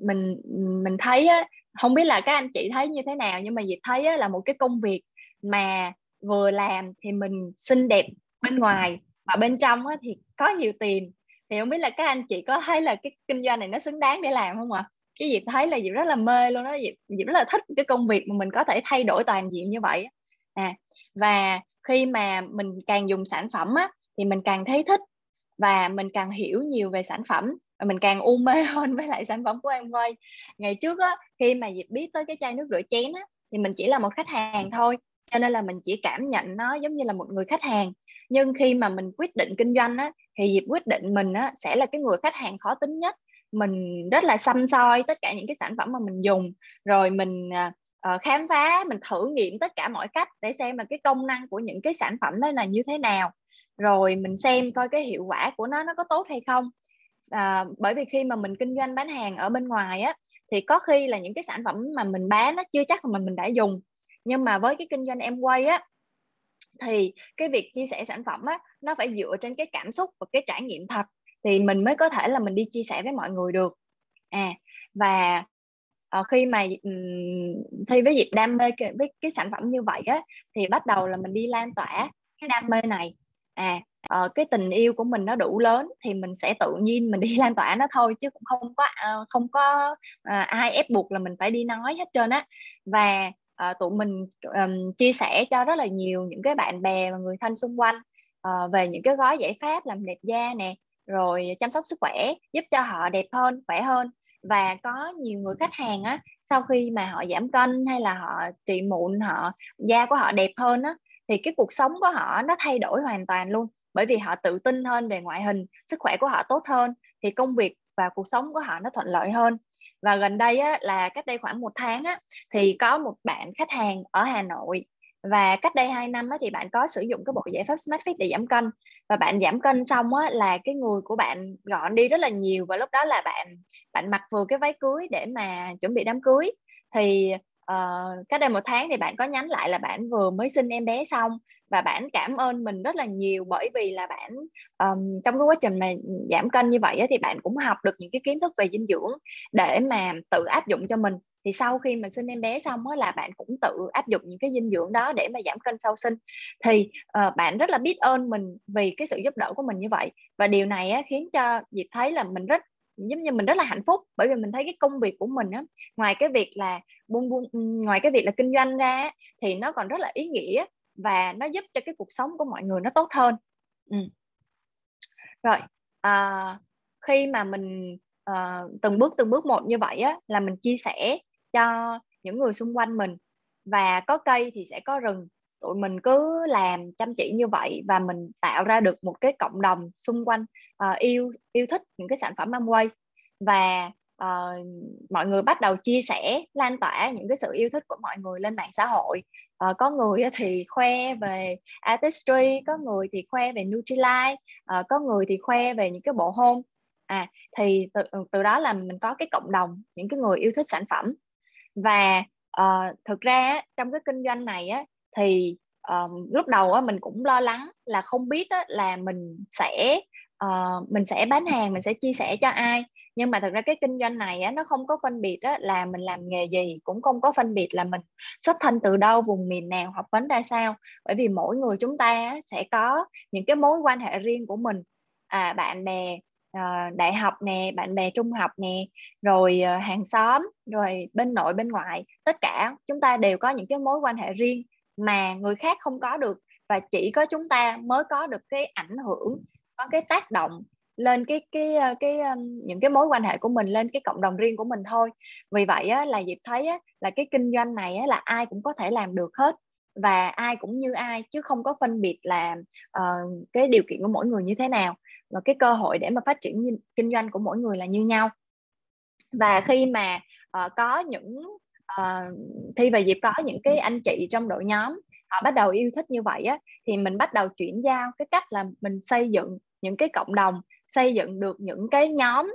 mình mình thấy á, không biết là các anh chị thấy như thế nào nhưng mà dịp thấy á, là một cái công việc mà vừa làm thì mình xinh đẹp bên ngoài mà bên trong á, thì có nhiều tiền. Thì không biết là các anh chị có thấy là cái kinh doanh này nó xứng đáng để làm không ạ? À? cái dịp thấy là dịp rất là mê luôn đó dịp, dịp rất là thích cái công việc mà mình có thể thay đổi toàn diện như vậy à và khi mà mình càng dùng sản phẩm á, thì mình càng thấy thích và mình càng hiểu nhiều về sản phẩm và mình càng u mê hơn với lại sản phẩm của em quay ngày trước á khi mà dịp biết tới cái chai nước rửa chén á thì mình chỉ là một khách hàng thôi cho nên là mình chỉ cảm nhận nó giống như là một người khách hàng. Nhưng khi mà mình quyết định kinh doanh á thì dịp quyết định mình á sẽ là cái người khách hàng khó tính nhất. Mình rất là xăm soi tất cả những cái sản phẩm mà mình dùng rồi mình uh, khám phá mình thử nghiệm tất cả mọi cách để xem là cái công năng của những cái sản phẩm đó là như thế nào rồi mình xem coi cái hiệu quả của nó nó có tốt hay không. À, bởi vì khi mà mình kinh doanh bán hàng ở bên ngoài á thì có khi là những cái sản phẩm mà mình bán nó chưa chắc là mình đã dùng. Nhưng mà với cái kinh doanh em quay á thì cái việc chia sẻ sản phẩm á nó phải dựa trên cái cảm xúc và cái trải nghiệm thật thì mình mới có thể là mình đi chia sẻ với mọi người được. À và uh, khi mà um, thi với dịp đam mê với cái sản phẩm như vậy á thì bắt đầu là mình đi lan tỏa cái đam mê này à uh, cái tình yêu của mình nó đủ lớn thì mình sẽ tự nhiên mình đi lan tỏa nó thôi chứ cũng không có uh, không có uh, ai ép buộc là mình phải đi nói hết trơn á. Và uh, tụi mình um, chia sẻ cho rất là nhiều những cái bạn bè và người thân xung quanh uh, về những cái gói giải pháp làm đẹp da nè rồi chăm sóc sức khỏe giúp cho họ đẹp hơn khỏe hơn. Và có nhiều người khách hàng á sau khi mà họ giảm cân hay là họ trị mụn họ da của họ đẹp hơn á thì cái cuộc sống của họ nó thay đổi hoàn toàn luôn bởi vì họ tự tin hơn về ngoại hình sức khỏe của họ tốt hơn thì công việc và cuộc sống của họ nó thuận lợi hơn. Và gần đây á, là cách đây khoảng một tháng á, thì có một bạn khách hàng ở Hà Nội. Và cách đây 2 năm á, thì bạn có sử dụng cái bộ giải pháp Smart Fit để giảm cân. Và bạn giảm cân xong á, là cái người của bạn gọn đi rất là nhiều. Và lúc đó là bạn bạn mặc vừa cái váy cưới để mà chuẩn bị đám cưới. Thì uh, cách đây một tháng thì bạn có nhắn lại là bạn vừa mới sinh em bé xong và bạn cảm ơn mình rất là nhiều bởi vì là bạn um, trong cái quá trình mà giảm cân như vậy á, thì bạn cũng học được những cái kiến thức về dinh dưỡng để mà tự áp dụng cho mình. Thì sau khi mà sinh em bé xong á là bạn cũng tự áp dụng những cái dinh dưỡng đó để mà giảm cân sau sinh. Thì uh, bạn rất là biết ơn mình vì cái sự giúp đỡ của mình như vậy và điều này á, khiến cho dịp thấy là mình rất giống như mình rất là hạnh phúc bởi vì mình thấy cái công việc của mình á ngoài cái việc là buôn buôn ngoài cái việc là kinh doanh ra thì nó còn rất là ý nghĩa và nó giúp cho cái cuộc sống của mọi người nó tốt hơn ừ. rồi à, khi mà mình à, từng bước từng bước một như vậy á là mình chia sẻ cho những người xung quanh mình và có cây thì sẽ có rừng tụi mình cứ làm chăm chỉ như vậy và mình tạo ra được một cái cộng đồng xung quanh uh, yêu yêu thích những cái sản phẩm Amway. Và uh, mọi người bắt đầu chia sẻ lan tỏa những cái sự yêu thích của mọi người lên mạng xã hội. Uh, có người thì khoe về artistry có người thì khoe về Nutrilite uh, có người thì khoe về những cái bộ hôn à thì từ, ừ, từ đó là mình có cái cộng đồng những cái người yêu thích sản phẩm. Và uh, thực ra trong cái kinh doanh này á thì um, lúc đầu á, mình cũng lo lắng là không biết á, là mình sẽ uh, mình sẽ bán hàng mình sẽ chia sẻ cho ai. Nhưng mà thật ra cái kinh doanh này á, nó không có phân biệt á, là mình làm nghề gì cũng không có phân biệt là mình xuất thân từ đâu vùng miền nào học vấn ra sao. Bởi vì mỗi người chúng ta á, sẽ có những cái mối quan hệ riêng của mình. À bạn bè uh, đại học nè bạn bè trung học nè rồi uh, hàng xóm rồi bên nội bên ngoại tất cả chúng ta đều có những cái mối quan hệ riêng mà người khác không có được và chỉ có chúng ta mới có được cái ảnh hưởng có cái tác động lên cái cái ờ, cái, ờ, những cái mối quan hệ của mình lên cái cộng đồng riêng của mình thôi. Vì vậy á, là dịp thấy á, là cái kinh doanh này á, là ai cũng có thể làm được hết và ai cũng như ai chứ không có phân biệt là uh, cái điều kiện của mỗi người như thế nào. Và cái cơ hội để mà phát triển kinh doanh của mỗi người là như nhau. Và khi mà uh, có những uh, thi và dịp có những cái anh chị trong đội nhóm họ bắt đầu yêu thích như vậy á thì mình bắt đầu chuyển giao cái cách là mình xây dựng những cái cộng đồng xây dựng được những cái nhóm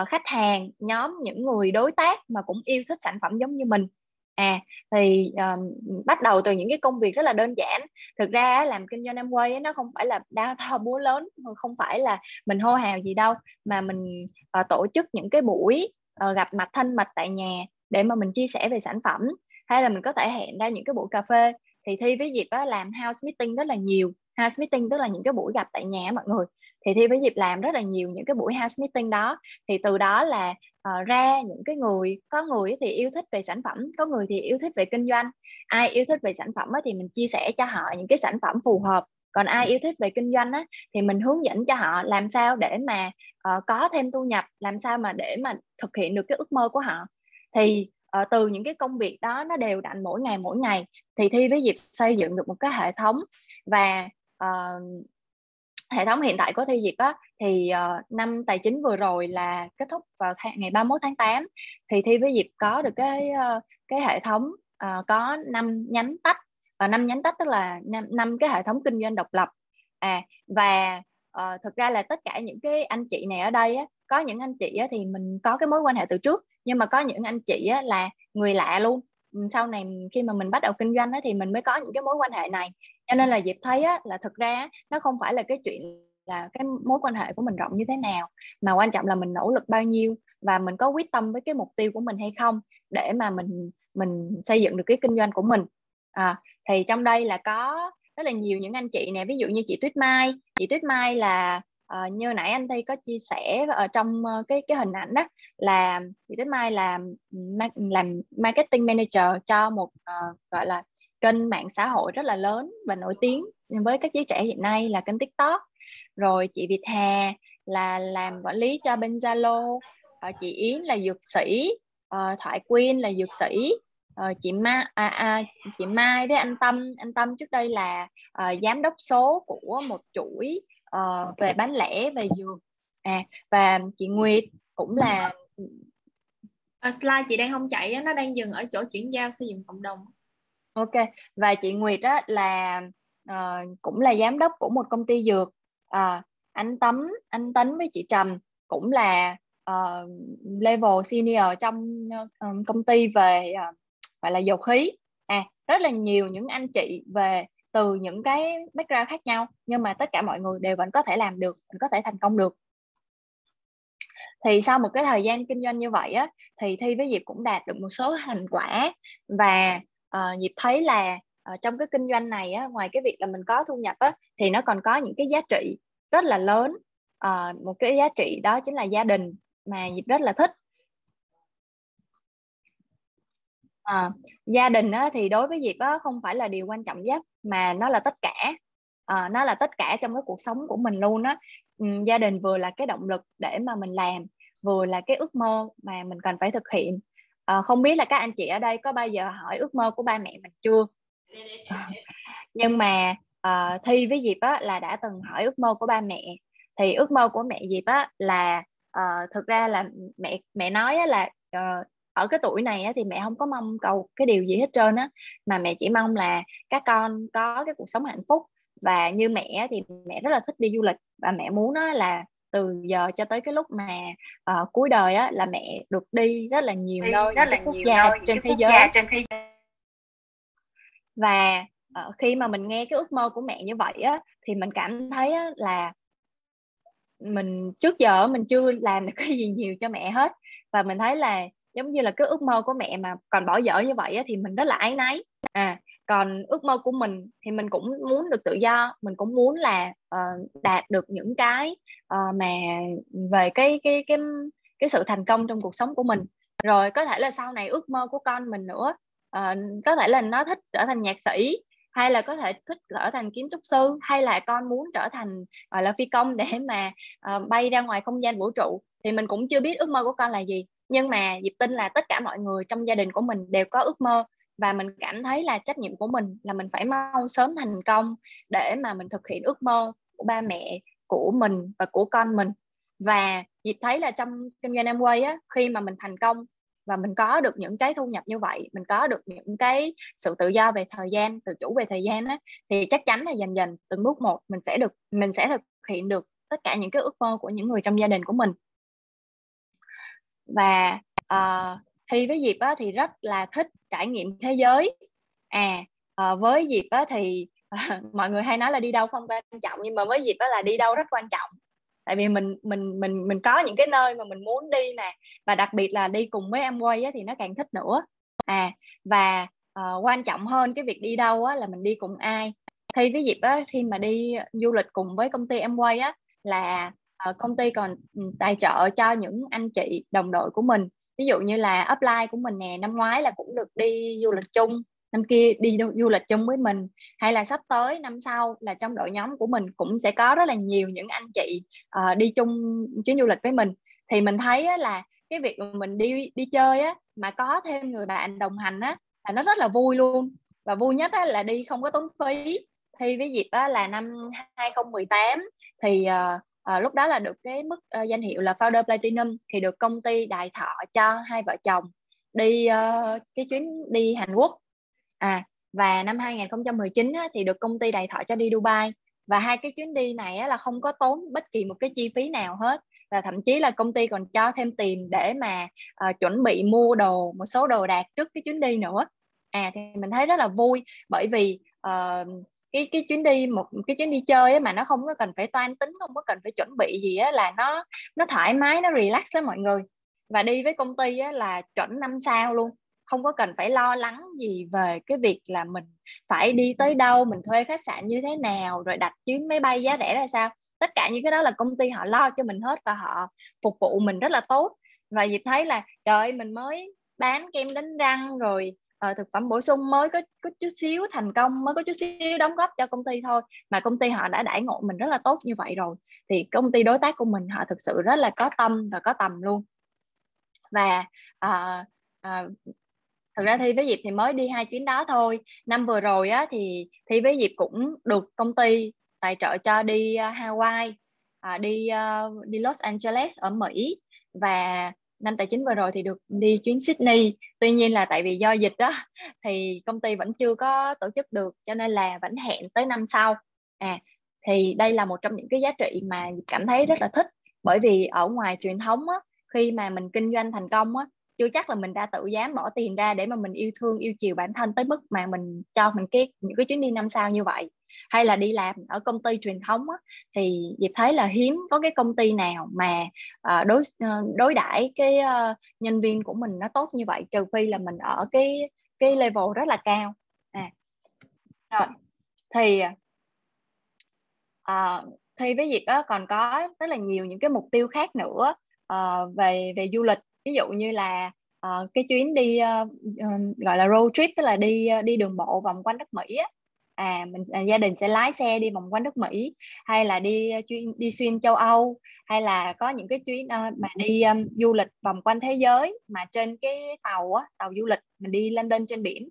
uh, khách hàng nhóm những người đối tác mà cũng yêu thích sản phẩm giống như mình. À thì um, bắt đầu từ những cái công việc rất là đơn giản. Thực ra làm kinh doanh em quay nó không phải là đao to búa lớn không phải là mình hô hào gì đâu mà mình uh, tổ chức những cái buổi uh, gặp mặt thân mật tại nhà để mà mình chia sẻ về sản phẩm. Hay là mình có thể hẹn ra những cái buổi cà phê. Thì thi với dịp á, làm house meeting rất là nhiều. House meeting tức là những cái buổi gặp tại nhà mọi người. Thì thi với dịp làm rất là nhiều những cái buổi house meeting đó. Thì từ đó là uh, ra những cái người có người thì yêu thích về sản phẩm có người thì yêu thích về kinh doanh. Ai yêu thích về sản phẩm thì mình chia sẻ cho họ những cái sản phẩm phù hợp. Còn ai yêu thích về kinh doanh á thì mình hướng dẫn cho họ làm sao để mà uh, có thêm thu nhập làm sao mà để mà thực hiện được cái ước mơ của họ thì uh, từ những cái công việc đó nó đều đặn mỗi ngày mỗi ngày thì thi với dịp xây dựng được một cái hệ thống. Và uh, hệ thống hiện tại của thi dịp á thì uh, năm tài chính vừa rồi là kết thúc vào tháng, ngày 31 tháng 8 thì thi với dịp có được cái uh, cái hệ thống uh, có năm nhánh tách. Và năm nhánh tách tức là năm, năm cái hệ thống kinh doanh độc lập. À và uh, thực ra là tất cả những cái anh chị này ở đây á, có những anh chị á, thì mình có cái mối quan hệ từ trước nhưng mà có những anh chị á, là người lạ luôn. Ừ, sau này khi mà mình bắt đầu kinh doanh á, thì mình mới có những cái mối quan hệ này. Cho nên là diệp thấy á, là thực ra nó không phải là cái chuyện là cái mối quan hệ của mình rộng như thế nào mà quan trọng là mình nỗ lực bao nhiêu và mình có quyết tâm với cái mục tiêu của mình hay không để mà mình mình xây dựng được cái kinh doanh của mình. À, thì trong đây là có rất là nhiều những anh chị nè ví dụ như chị Tuyết Mai. Chị Tuyết Mai là uh, như nãy anh Thi có chia sẻ ở trong uh, cái cái hình ảnh đó là chị Tuyết Mai làm làm marketing manager cho một uh, gọi là kênh mạng xã hội rất là lớn và nổi tiếng với các giới trẻ hiện nay là kênh TikTok. Rồi chị Việt Hà là làm quản lý cho bên Zalo uh, chị Yến là dược sĩ uh, Thoại Quyên là dược sĩ uh, chị Mai à, à, chị Mai với anh Tâm. Anh Tâm trước đây là uh, giám đốc số của một chuỗi uh, về bán lẻ về dược à và chị Nguyệt cũng là uh, slide chị đang không chạy nó đang dừng ở chỗ chuyển giao xây dựng cộng đồng. Ok và chị Nguyệt á là uh, cũng là giám đốc của một công ty dược. Uh, anh Tấm anh Tấn với chị Trầm cũng là uh, level senior trong uh, công ty về uh, gọi là dầu khí. À rất là nhiều những anh chị về từ những cái background khác nhau nhưng mà tất cả mọi người đều vẫn có thể làm được vẫn có thể thành công được. Thì sau một cái thời gian kinh doanh như vậy á thì thi với diệp cũng đạt được một số thành quả. Và uh, diệp thấy là uh, trong cái kinh doanh này á, ngoài cái việc là mình có thu nhập á, thì nó còn có những cái giá trị rất là lớn. Uh, một cái giá trị đó chính là gia đình mà diệp rất là thích. À, gia đình á, thì đối với Diệp á, không phải là điều quan trọng nhất mà nó là tất cả. À, nó là tất cả trong cái cuộc sống của mình luôn á. Ừ, gia đình vừa là cái động lực để mà mình làm vừa là cái ước mơ mà mình cần phải thực hiện. À, không biết là các anh chị ở đây có bao giờ hỏi ước mơ của ba mẹ mình chưa? Nhưng mà uh, thi với Diệp á, là đã từng hỏi ước mơ của ba mẹ. Thì ước mơ của mẹ Diệp á, là uh, thực ra là mẹ mẹ nói á, là uh, ở cái tuổi này á, thì mẹ không có mong cầu cái điều gì hết trơn á. Mà mẹ chỉ mong là các con có cái cuộc sống hạnh phúc. Và như mẹ thì mẹ rất là thích đi du lịch. Và mẹ muốn đó là từ giờ cho tới cái lúc mà uh, cuối đời á là mẹ được đi rất là nhiều nơi rất là quốc gia trên thế giới. trên thế giới. Và uh, khi mà mình nghe cái ước mơ của mẹ như vậy á thì mình cảm thấy á, là mình trước giờ mình chưa làm được cái gì nhiều cho mẹ hết. Và mình thấy là giống như là cái ước mơ của mẹ mà còn bỏ dở như vậy á, thì mình rất là ái náy. À còn ước mơ của mình thì mình cũng muốn được tự do mình cũng muốn là uh, đạt được những cái uh, mà về cái cái cái cái sự thành công trong cuộc sống của mình. Rồi có thể là sau này ước mơ của con mình nữa uh, có thể là nó thích trở thành nhạc sĩ hay là có thể thích trở thành kiến trúc sư hay là con muốn trở thành gọi là phi công để mà uh, bay ra ngoài không gian vũ trụ thì mình cũng chưa biết ước mơ của con là gì nhưng mà Diệp tin là tất cả mọi người trong gia đình của mình đều có ước mơ và mình cảm thấy là trách nhiệm của mình là mình phải mau sớm thành công để mà mình thực hiện ước mơ của ba mẹ, của mình và của con mình. Và Diệp thấy là trong kinh doanh Amway á, khi mà mình thành công và mình có được những cái thu nhập như vậy, mình có được những cái sự tự do về thời gian, tự chủ về thời gian á, thì chắc chắn là dần dần từng bước một mình sẽ được, mình sẽ thực hiện được tất cả những cái ước mơ của những người trong gia đình của mình và uh, thi với Diệp á, thì rất là thích trải nghiệm thế giới. À uh, với Diệp á, thì uh, mọi người hay nói là đi đâu không quan trọng nhưng mà với Diệp á, là đi đâu rất quan trọng. Tại vì mình mình mình mình có những cái nơi mà mình muốn đi mà. Và đặc biệt là đi cùng với em quay á, thì nó càng thích nữa. À và uh, quan trọng hơn cái việc đi đâu á, là mình đi cùng ai. Thi với dịp á, khi mà đi du lịch cùng với công ty em quay á là Ờ, công ty còn ừ, tài trợ cho những anh chị đồng đội của mình. Ví dụ như là upline của mình nè năm ngoái là cũng được đi du lịch chung năm kia đi du lịch chung với mình. Hay là sắp tới năm sau là trong đội nhóm của mình cũng sẽ có rất là nhiều những anh chị uh, đi chung chuyến du lịch với mình. Thì mình thấy á, là cái việc mình đi đi chơi á mà có thêm người bạn đồng hành á là nó rất là vui luôn. Và vui nhất á, là đi không có tốn phí. Thi với dịp á, là năm 2018 thì uh, à, lúc đó là được cái mức uh, danh hiệu là founder platinum thì được công ty đại thọ cho hai vợ chồng đi uh, cái chuyến đi Hàn Quốc. À và năm 2019 á, thì được công ty đại thọ cho đi Dubai. Và hai cái chuyến đi này á, là không có tốn bất kỳ một cái chi phí nào hết. Và thậm chí là công ty còn cho thêm tiền để mà uh, chuẩn bị mua đồ một số đồ đạc trước cái chuyến đi nữa. À thì mình thấy rất là vui bởi vì uh, cái cái chuyến đi một cái chuyến đi chơi ấy mà nó không có cần phải toan tính không có cần phải chuẩn bị gì á là nó nó thoải mái nó relax lắm mọi người. Và đi với công ty á, là chuẩn năm sao luôn. Không có cần phải lo lắng gì về cái việc là mình phải đi tới đâu mình thuê khách sạn như thế nào rồi đặt chuyến máy bay giá rẻ ra sao. Tất cả những cái đó là công ty họ lo cho mình hết và họ phục vụ mình rất là tốt. Và dịp thấy là trời ơi, mình mới bán kem đánh răng rồi uh, thực phẩm bổ sung mới có có chút xíu thành công mới có chút xíu đóng góp cho công ty thôi. Mà công ty họ đã đãi ngộ mình rất là tốt như vậy rồi. Thì công ty đối tác của mình họ thực sự rất là có tâm và có tầm luôn. Và uh, uh, thực ra thi với diệp thì mới đi hai chuyến đó thôi. Năm vừa rồi á thì thi với diệp cũng được công ty tài trợ cho đi uh, Hawaii uh, đi uh, đi Los Angeles ở Mỹ. Và năm tài chính vừa rồi thì được đi chuyến Sydney. Tuy nhiên là tại vì do dịch đó thì công ty vẫn chưa có tổ chức được cho nên là vẫn hẹn tới năm sau. À thì đây là một trong những cái giá trị mà cảm thấy rất là thích. Bởi vì ở ngoài truyền thống á, khi mà mình kinh doanh thành công á, chưa chắc là mình đã tự dám bỏ tiền ra để mà mình yêu thương yêu chiều bản thân tới mức mà mình cho mình cái những cái chuyến đi năm sao như vậy hay là đi làm ở công ty truyền thống á, thì Diệp thấy là hiếm có cái công ty nào mà uh, đối ờ, đối đãi cái uh, nhân viên của mình nó tốt như vậy trừ phi là mình ở cái cái level rất là cao. À. Rồi thì uh, thì với Diệp á, còn có rất là nhiều những cái mục tiêu khác nữa uh, về về du lịch. Ví dụ như là uh, cái chuyến đi uh, gọi là road trip tức là đi đi đường bộ vòng quanh đất Mỹ á, à mình à, gia đình sẽ lái xe đi vòng quanh nước Mỹ hay là đi à, chuyên đi xuyên châu Âu hay là có những cái chuyến uh, mà đi um, du lịch vòng quanh thế giới mà trên cái tàu á, tàu du lịch mình đi lên lên trên biển.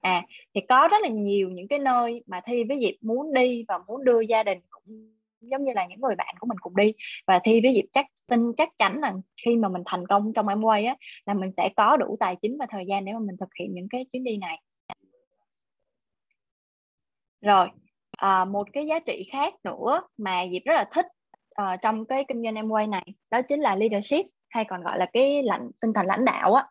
À thì có rất là nhiều những cái nơi mà thi với dịp muốn đi và muốn đưa gia đình cũng giống như là những người bạn của mình cùng đi. Và thi với dịp chắc tin chắc chắn là khi mà mình thành công trong em quay á là mình sẽ có đủ tài chính và thời gian để mà mình thực hiện những cái chuyến đi này rồi à, một cái giá trị khác nữa mà Diệp rất là thích uh, trong cái kinh doanh Amway này đó chính là leadership hay còn gọi là cái lãnh tinh thần lãnh đạo á.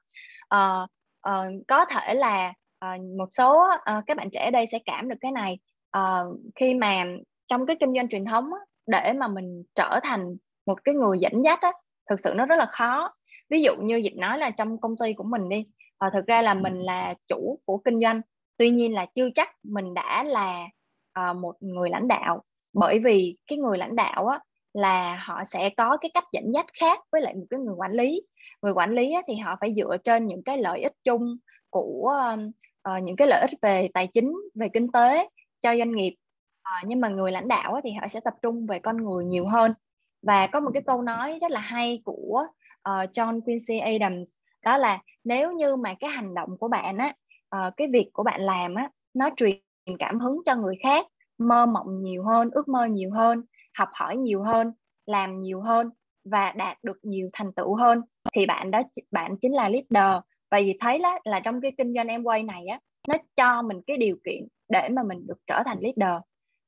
Uh, uh, có thể là uh, một số uh, các bạn trẻ ở đây sẽ cảm được cái này. Uh, khi mà trong cái kinh doanh truyền thống á, để mà mình trở thành một cái người dẫn dắt á thực sự nó rất là khó. Ví dụ như Diệp nói là trong công ty của mình đi uh, thực ra là mình là chủ của kinh doanh tuy nhiên là chưa chắc mình đã là uh, một người lãnh đạo. Bởi vì cái người lãnh đạo á, là họ sẽ có cái cách dẫn dắt khác với lại một cái người quản lý. Người quản lý á, thì họ phải dựa trên những cái lợi ích chung của uh, những cái lợi ích về tài chính về kinh tế cho doanh nghiệp. Uh, nhưng mà người lãnh đạo á, thì họ sẽ tập trung về con người nhiều hơn. Và có một cái câu nói rất là hay của uh, John Quincy Adams đó là nếu như mà cái hành động của bạn á uh, cái việc của bạn làm á nó truyền cảm hứng cho người khác mơ mộng nhiều hơn ước mơ nhiều hơn học hỏi nhiều hơn làm nhiều hơn và đạt được nhiều thành tựu hơn. Thì bạn đó bạn chính là leader. Và vì thấy là, là trong cái kinh doanh em quay này á nó cho mình cái điều kiện để mà mình được trở thành leader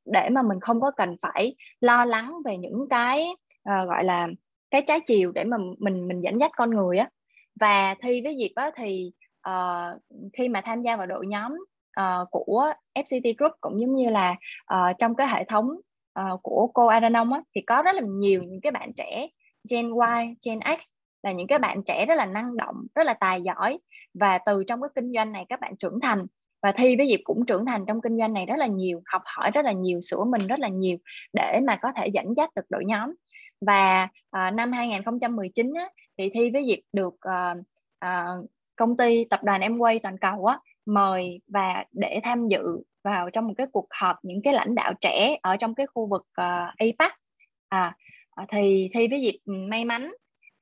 để mà mình không có cần phải lo lắng về những cái uh, gọi là cái trái chiều để mà mình mình dẫn dắt con người á. Và thi với dịp á thì uh, khi mà tham gia vào đội nhóm uh, của FCT Group cũng giống như là uh, trong cái hệ thống uh, của cô Aranong á, thì có rất là nhiều những cái bạn trẻ Gen Y, Gen X là những cái bạn trẻ rất là năng động, rất là tài giỏi. Và từ trong cái kinh doanh này các bạn trưởng thành. Và thi với dịp cũng trưởng thành trong kinh doanh này rất là nhiều học hỏi rất là nhiều sửa mình rất là nhiều để mà có thể dẫn dắt được đội nhóm. Và uh, năm 2019 á, thì thi với dịp được uh, uh, công ty tập đoàn Amway toàn cầu á mời và để tham dự vào trong một cái cuộc họp những cái lãnh đạo trẻ ở trong cái khu vực ờ, uh, APAC à, ờ, thì thi với dịp ừ, may mắn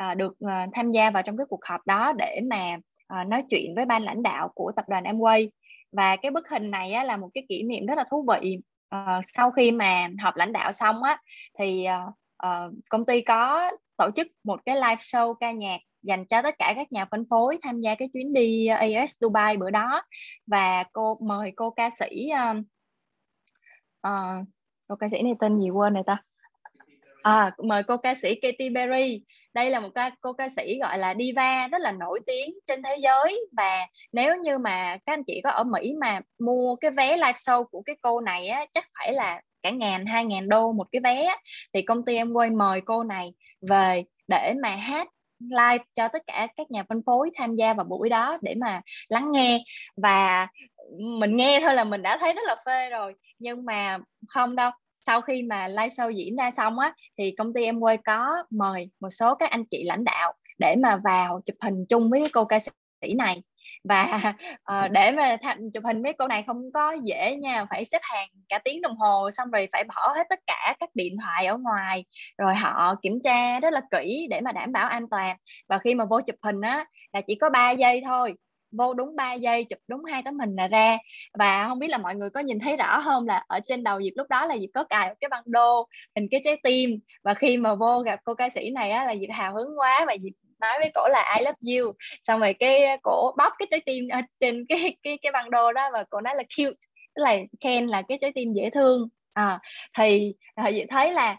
uh, được uh, tham gia vào trong cái cuộc họp đó để mà uh, nói chuyện với ban lãnh đạo của tập đoàn Amway và cái bức hình này á, là một cái kỷ niệm rất là thú vị. Uh, sau khi mà họp lãnh đạo xong á thì uh, uh, công ty có tổ chức một cái live show ca nhạc dành cho tất cả các nhà phân phối tham gia cái chuyến đi uh, AS Dubai bữa đó. Và cô mời cô ca sĩ uh, uh, cô ca sĩ này tên gì quên này ta? À, mời cô ca sĩ Katy Perry. Đây là một ca cô ca sĩ gọi là diva rất là nổi tiếng trên thế giới. Và nếu như mà các anh chị có ở Mỹ mà mua cái vé live show của cái cô này á chắc phải là cả ngàn hai ngàn đô một cái vé thì công ty em quay mời cô này về để mà hát live cho tất cả các nhà phân phối tham gia vào buổi đó để mà lắng nghe. Và mình nghe thôi là mình đã thấy rất là phê rồi. Nhưng mà không đâu, sau khi mà live show diễn ra xong á, thì công ty em quay có mời một số các anh chị lãnh đạo để mà vào chụp hình chung với cô ca sĩ này và uh, để mà tham, chụp hình mấy cô này không có dễ nha phải xếp hàng cả tiếng đồng hồ xong rồi phải bỏ hết tất cả các điện thoại ở ngoài. Rồi họ kiểm tra rất là kỹ để mà đảm bảo an toàn. Và khi mà vô chụp hình á là chỉ có 3 giây thôi. Vô đúng 3 giây chụp đúng hai tấm hình là ra. Và không biết là mọi người có nhìn thấy rõ không là ở trên đầu Diệp lúc đó là Diệp có cài cái băng đô hình cái trái tim. Và khi mà vô gặp cô ca sĩ này á là Diệp hào hứng quá và Diệp nói với cổ là I love you. Xong rồi cái ờ, cổ bóp cái trái tim ở trên cái cái cái băng đô đó và cổ nói là cute. Tức là khen là cái trái tim dễ thương. À, thì à, thấy là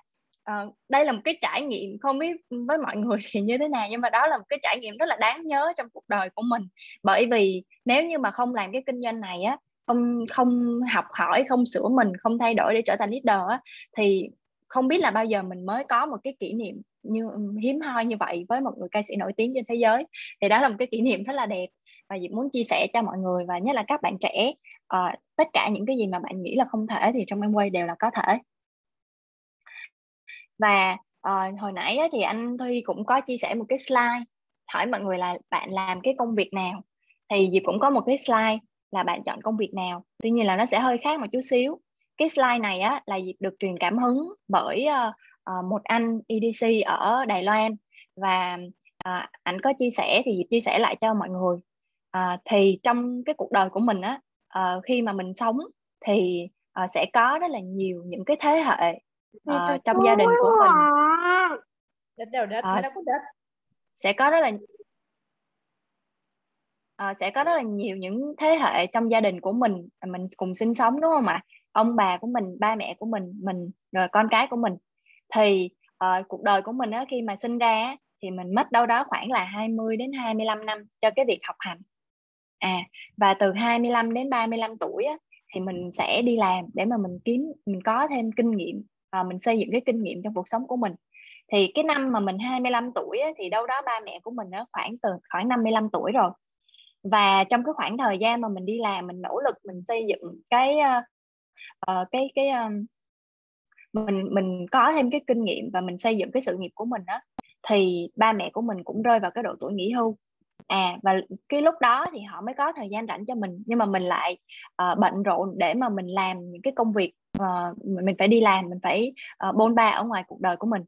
uh, đây là một cái trải nghiệm không biết với mọi người thì như thế nào nhưng mà đó là một cái trải nghiệm rất là đáng nhớ trong cuộc đời của mình. Bởi vì nếu như mà không làm cái kinh doanh này á không không học hỏi không sửa mình không thay đổi để trở thành leader á thì không biết là bao giờ mình mới có một cái kỷ niệm như hiếm hoi như vậy với một người ca sĩ nổi tiếng trên thế giới. Thì đó là một cái kỷ niệm rất là đẹp và Diệp muốn chia sẻ cho mọi người và nhất là các bạn trẻ uh, tất cả những cái gì mà bạn nghĩ là không thể thì trong em quay đều là có thể. Và uh, hồi nãy á, thì anh Thuy cũng có chia sẻ một cái slide hỏi mọi người là bạn làm cái công việc nào. Thì Diệp cũng có một cái slide là bạn chọn công việc nào. Tuy nhiên là nó sẽ hơi khác một chút xíu. Cái slide này á là Diệp được truyền cảm hứng bởi uh, uh, một anh EDC ở Đài Loan. Và uh, anh có chia sẻ thì chia sẻ lại cho mọi người. Uh, thì trong cái cuộc đời của mình á uh, khi mà mình sống thì uh, sẽ có rất là nhiều những cái thế hệ uh, trong gia đình của mình. uh, sẽ có rất là uh, sẽ có rất là nhiều những thế hệ trong gia đình của mình mình cùng sinh sống đúng không ạ? Ông bà của mình ba mẹ của mình mình rồi con cái của mình thì uh, cuộc đời của mình á, khi mà sinh ra thì mình mất đâu đó khoảng là 20 đến 25 năm cho cái việc học hành. À và từ 25 đến 35 tuổi á, thì mình sẽ đi làm để mà mình kiếm mình có thêm kinh nghiệm và mình xây dựng cái kinh nghiệm trong cuộc sống của mình. Thì cái năm mà mình 25 tuổi á, thì đâu đó ba mẹ của mình nó khoảng từ khoảng 55 tuổi rồi. Và trong cái khoảng thời gian mà mình đi làm mình nỗ lực mình xây dựng cái uh, cái cái um, mình mình có thêm cái kinh nghiệm và mình xây dựng cái sự nghiệp của mình đó thì ba mẹ của mình cũng rơi vào cái độ tuổi nghỉ hưu. À và cái lúc đó thì họ mới có thời gian rảnh cho mình nhưng mà mình lại uh, bận rộn để mà mình làm những cái công việc uh, mình phải đi làm mình phải uh, bôn ba ở ngoài cuộc đời của mình.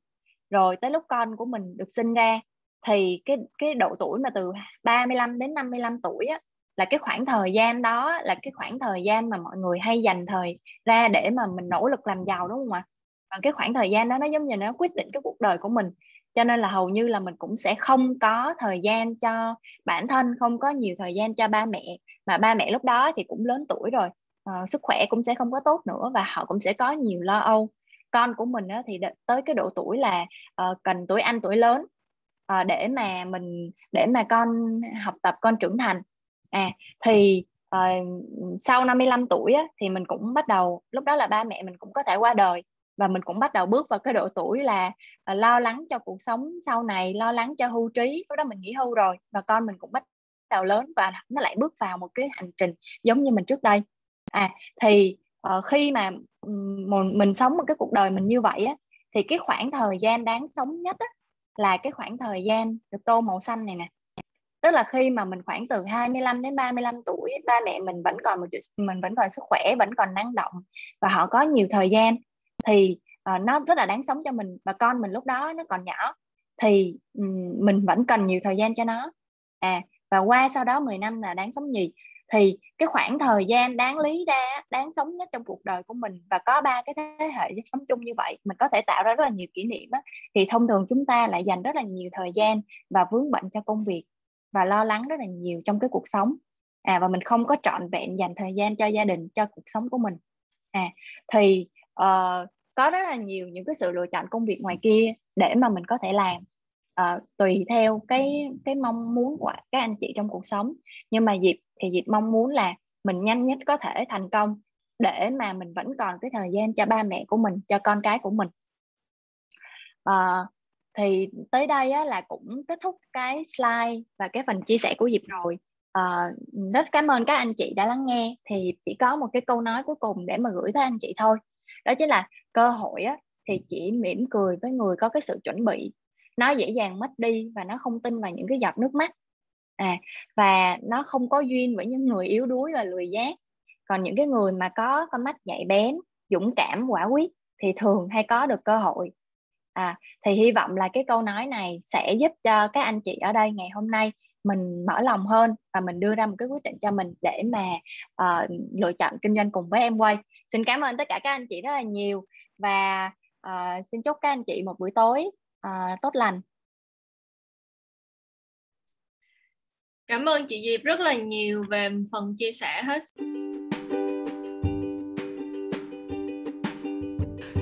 Rồi tới lúc con của mình được sinh ra thì cái cái độ tuổi mà từ 35 đến 55 tuổi á là cái khoảng thời gian đó là cái khoảng thời gian mà mọi người hay dành thời ra để mà mình nỗ lực làm giàu đúng không ạ? Và cái khoảng thời gian đó nó giống như nó quyết định cái cuộc đời của mình. Cho nên là hầu như là mình cũng sẽ không có thời gian cho bản thân không có nhiều thời gian cho ba mẹ. Mà ba mẹ lúc đó thì cũng lớn tuổi rồi à, sức khỏe cũng sẽ không có tốt nữa và họ cũng sẽ có nhiều lo âu. Con của mình á, thì tới cái độ tuổi là uh, cần tuổi anh tuổi lớn uh, để mà mình để mà con học tập con trưởng thành à thì uh, sau 55 tuổi á, thì mình cũng bắt đầu lúc đó là ba mẹ mình cũng có thể qua đời và mình cũng bắt đầu bước vào cái độ tuổi là uh, lo lắng cho cuộc sống sau này lo lắng cho hưu trí lúc đó mình nghỉ hưu rồi và con mình cũng bắt đầu lớn và nó lại bước vào một cái hành trình giống như mình trước đây. À thì uh, khi mà um, mình sống một cái cuộc đời mình như vậy á thì cái khoảng thời gian đáng sống nhất á, là cái khoảng thời gian được tô màu xanh này nè tức là khi mà mình khoảng từ 25 đến 35 tuổi ba mẹ mình vẫn còn một mình vẫn còn sức khỏe vẫn còn năng động và họ có nhiều thời gian thì uh, nó rất là đáng sống cho mình và con mình lúc đó nó còn nhỏ thì um, mình vẫn cần nhiều thời gian cho nó à và qua sau đó 10 năm là đáng sống nhì thì cái khoảng thời gian đáng lý ra đáng sống nhất trong cuộc đời của mình và có ba cái thế hệ sống chung như vậy mình có thể tạo ra rất là nhiều kỷ niệm đó. thì thông thường chúng ta lại dành rất là nhiều thời gian và vướng bận cho công việc và lo lắng rất là nhiều trong cái cuộc sống. À và mình không có trọn vẹn dành thời gian cho gia đình cho cuộc sống của mình. À thì uh, có rất là nhiều những cái sự lựa chọn công việc ngoài kia để mà mình có thể làm. Uh, tùy theo cái cái mong muốn của các anh chị trong cuộc sống. Nhưng mà dịp thì dịp mong muốn là mình nhanh nhất có thể thành công để mà mình vẫn còn cái thời gian cho ba mẹ của mình cho con cái của mình. Uh, thì tới đây á, là cũng kết thúc cái slide và cái phần chia sẻ của diệp rồi. À, rất cảm ơn các anh chị đã lắng nghe. Thì chỉ có một cái câu nói cuối cùng để mà gửi tới anh chị thôi. Đó chính là cơ hội á, thì chỉ mỉm cười với người có cái sự chuẩn bị. Nó dễ dàng mất đi và nó không tin vào những cái giọt nước mắt. À và nó không có duyên với những người yếu đuối và lười giác. Còn những cái người mà có con mắt nhạy bén dũng cảm quả quyết thì thường hay có được cơ hội à thì hy vọng là cái câu nói này sẽ giúp cho các anh chị ở đây ngày hôm nay mình mở lòng hơn và mình đưa ra một cái quyết định cho mình để mà uh, lựa chọn kinh doanh cùng với em quay xin cảm ơn tất cả các anh chị rất là nhiều và uh, xin chúc các anh chị một buổi tối uh, tốt lành. Cảm ơn chị Diệp rất là nhiều về phần chia sẻ hết.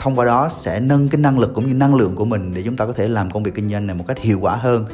thông qua đó sẽ nâng cái năng lực cũng như năng lượng của mình để chúng ta có thể làm công việc kinh doanh này một cách hiệu quả hơn.